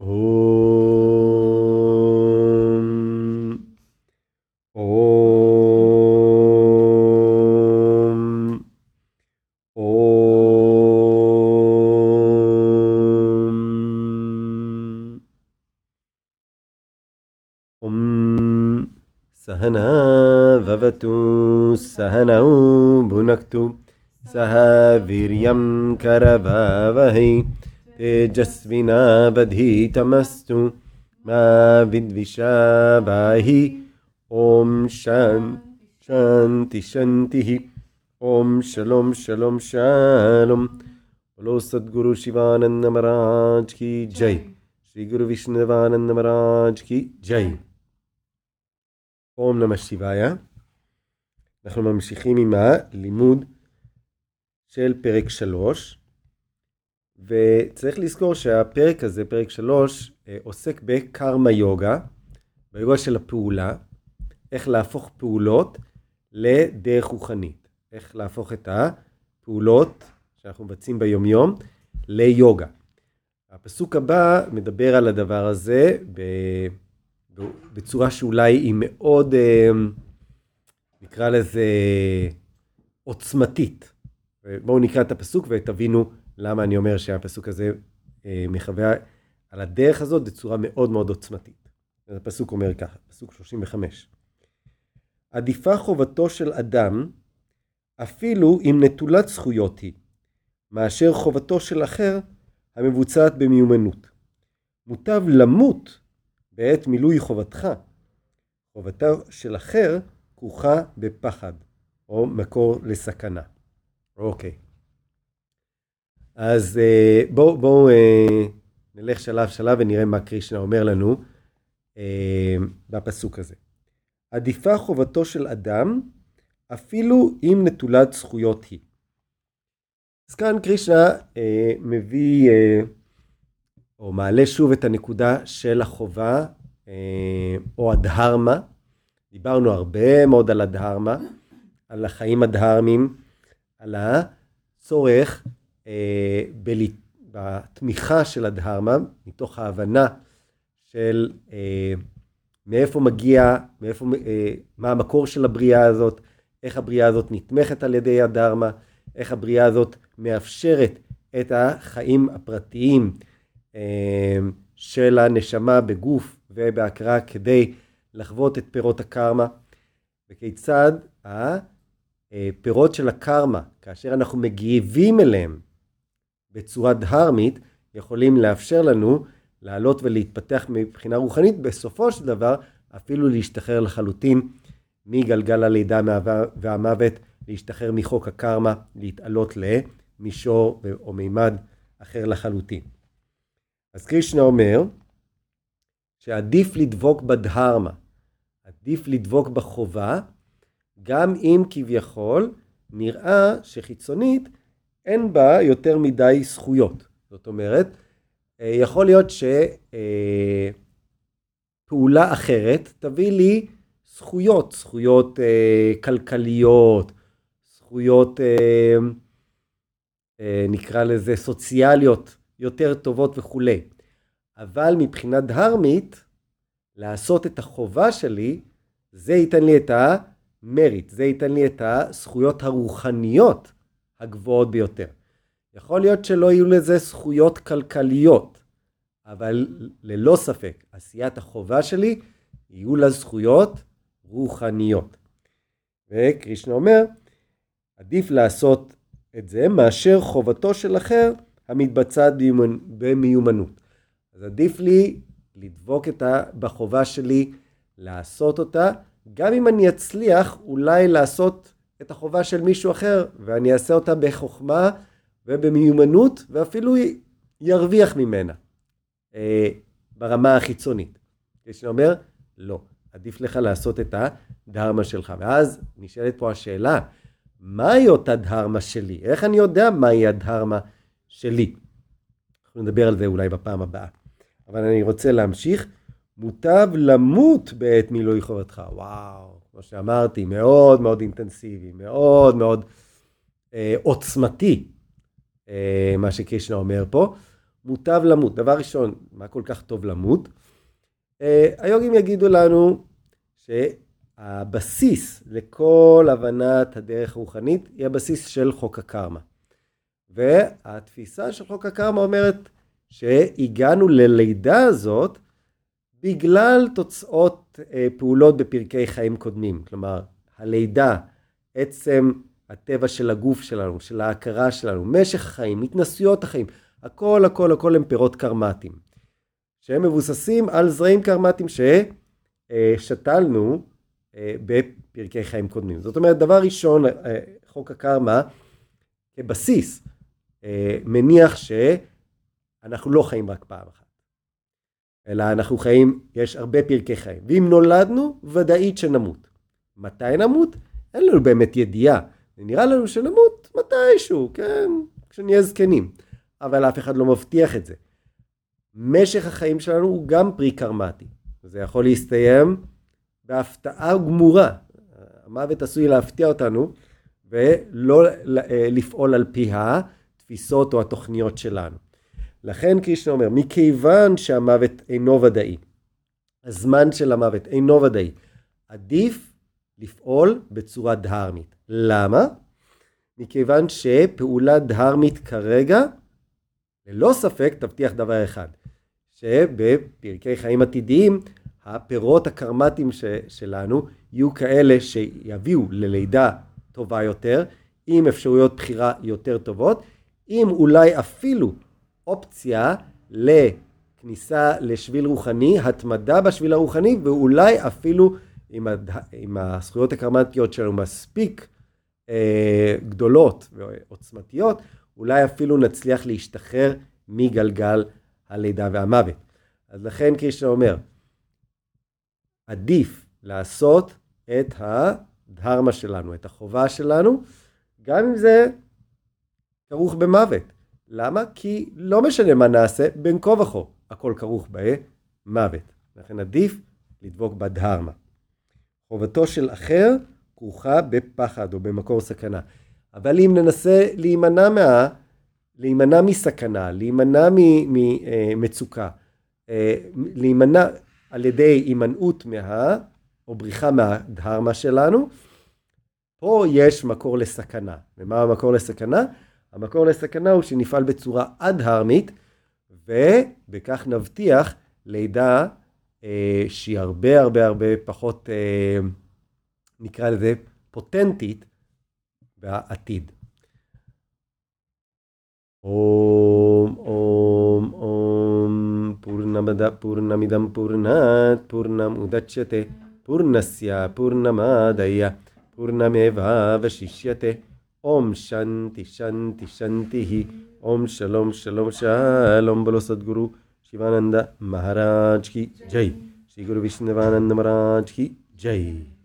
ओ सहना भवतु सहनौ भुनक्तु सह वीर्यं करभावहै। karavavahi तेजस्विनावधीतमस्तु मा विद्विषावाहि ॐ शान् शान्ति शान्तिः ॐ शलों शलों शालों बोलो सद्गुरु शिवानंद महाराज की जय श्री गुरु विष्णुदेवानंद महाराज की जय ओम नमः शिवाय אנחנו ממשיכים עם הלימוד של פרק שלוש וצריך לזכור שהפרק הזה, פרק שלוש, עוסק בקרמה יוגה, ביוגה של הפעולה, איך להפוך פעולות לדרך רוחנית, איך להפוך את הפעולות שאנחנו מבצעים ביומיום ליוגה. הפסוק הבא מדבר על הדבר הזה בצורה שאולי היא מאוד, נקרא לזה, עוצמתית. בואו נקרא את הפסוק ותבינו למה אני אומר שהפסוק הזה אה, מחווה על הדרך הזאת בצורה מאוד מאוד עוצמתית. הפסוק אומר ככה, פסוק 35. עדיפה חובתו של אדם אפילו אם נטולת זכויות היא, מאשר חובתו של אחר המבוצעת במיומנות. מוטב למות בעת מילוי חובתך. חובתו של אחר כרוכה בפחד או מקור לסכנה. אוקיי. אז אה, בואו בוא, אה, נלך שלב שלב ונראה מה קרישנה אומר לנו אה, בפסוק הזה. עדיפה חובתו של אדם אפילו אם נטולת זכויות היא. אז כאן קרישנה מביא או מעלה שוב את הנקודה של החובה או הדהרמה. דיברנו הרבה מאוד על הדהרמה, על החיים הדהרמים, על הצורך בתמיכה של הדהרמה, מתוך ההבנה של אה, מאיפה מגיע, מאיפה, אה, מה המקור של הבריאה הזאת, איך הבריאה הזאת נתמכת על ידי הדהרמה, איך הבריאה הזאת מאפשרת את החיים הפרטיים של הנשמה בגוף ובהכרה כדי לחוות את פירות הקרמה, וכיצד הפירות של הקרמה, כאשר אנחנו מגיבים אליהם בצורה דהרמית יכולים לאפשר לנו לעלות ולהתפתח מבחינה רוחנית, בסופו של דבר אפילו להשתחרר לחלוטין מגלגל הלידה והמוות, להשתחרר מחוק הקרמה, להתעלות למישור או מימד אחר לחלוטין. אז קרישנה אומר שעדיף לדבוק בדהרמה, עדיף לדבוק בחובה, גם אם כביכול נראה שחיצונית אין בה יותר מדי זכויות. זאת אומרת, אה, יכול להיות שפעולה אה, אחרת תביא לי זכויות, זכויות אה, כלכליות, זכויות נקרא לזה סוציאליות יותר טובות וכולי. אבל מבחינה דהרמית, לעשות את החובה שלי, זה ייתן לי את המריט, זה ייתן לי את הזכויות הרוחניות הגבוהות ביותר. יכול להיות שלא יהיו לזה זכויות כלכליות, אבל ללא ספק, עשיית החובה שלי, יהיו לה זכויות רוחניות. וקרישנה אומר, עדיף לעשות את זה מאשר חובתו של אחר המתבצעת במיומנות. אז עדיף לי לדבוק את. בחובה שלי, לעשות אותה, גם אם אני אצליח אולי לעשות את החובה של מישהו אחר, ואני אעשה אותה בחוכמה ובמיומנות, ואפילו ירוויח ממנה אה, ברמה החיצונית. יש אומר, לא, עדיף לך לעשות את הדהרמה שלך. ואז נשאלת פה השאלה, מהי אותה דהרמה שלי? איך אני יודע מהי הדהרמה שלי? אנחנו נדבר על זה אולי בפעם הבאה. אבל אני רוצה להמשיך. מוטב למות בעת מילוי חובתך. וואו, כמו שאמרתי, מאוד מאוד אינטנסיבי, מאוד מאוד אה, עוצמתי, אה, מה שקרישנה אומר פה. מוטב למות. דבר ראשון, מה כל כך טוב למות? אה, היוגים יגידו לנו שהבסיס לכל הבנת הדרך הרוחנית היא הבסיס של חוק הקרמה. והתפיסה של חוק הקרמה אומרת שהגענו ללידה הזאת בגלל תוצאות אה, פעולות בפרקי חיים קודמים. כלומר, הלידה, עצם הטבע של הגוף שלנו, של ההכרה שלנו, משך החיים, התנסויות החיים, הכל הכל הכל הם פירות קרמטיים, שהם מבוססים על זרעים קרמטיים ששתלנו אה, בפרקי חיים קודמים. זאת אומרת, דבר ראשון, אה, חוק הקרמה כבסיס מניח שאנחנו לא חיים רק פעם אחת. אלא אנחנו חיים, יש הרבה פרקי חיים. ואם נולדנו, ודאית שנמות. מתי נמות? אין לנו באמת ידיעה. נראה לנו שנמות מתישהו, כן, כשנהיה זקנים. אבל אף אחד לא מבטיח את זה. משך החיים שלנו הוא גם פרי קרמטי. זה יכול להסתיים בהפתעה גמורה. המוות עשוי להפתיע אותנו ולא לפעול על פי התפיסות או התוכניות שלנו. לכן קרישנה אומר, מכיוון שהמוות אינו ודאי, הזמן של המוות אינו ודאי, עדיף לפעול בצורה דהרמית. למה? מכיוון שפעולה דהרמית כרגע, ללא ספק תבטיח דבר אחד, שבפרקי חיים עתידיים הפירות הקרמטיים שלנו יהיו כאלה שיביאו ללידה טובה יותר, עם אפשרויות בחירה יותר טובות, עם אולי אפילו אופציה לכניסה לשביל רוחני, התמדה בשביל הרוחני, ואולי אפילו אם, הד... אם הזכויות הקרמטיות שלנו מספיק אה, גדולות ועוצמתיות, אולי אפילו נצליח להשתחרר מגלגל הלידה והמוות. אז לכן קרישנה אומר, עדיף לעשות את הדהרמה שלנו, את החובה שלנו, גם אם זה כרוך במוות. למה? כי לא משנה מה נעשה, בין כה וכה הכל כרוך במוות. לכן עדיף לדבוק בדהרמה. חובתו של אחר כרוכה בפחד או במקור סכנה. אבל אם ננסה להימנע, מה, להימנע מסכנה, להימנע ממצוקה, אה, להימנע על ידי הימנעות מה... או בריחה מהדהרמה שלנו, פה יש מקור לסכנה. ומה המקור לסכנה? המקור לסכנה הוא שנפעל בצורה אדהרמית, ובכך נבטיח לידה אה, שהיא הרבה הרבה הרבה פחות, אה, נקרא לזה, פוטנטית בעתיד. ॐ ॐ ॐ पूर्णमद पूर्णमिदं पूर्णात् पूर्णमुदच्यते पूर्णस्य पूर्णमादय पूर्णमेवावशिष्यते ओम शांति शांति शांति ही। ओम शलोम शलोम शलोम बोलो सदगुरु शिवानंद महाराज की जय। श्री गुरु विष्णुवानंद महाराज की जय।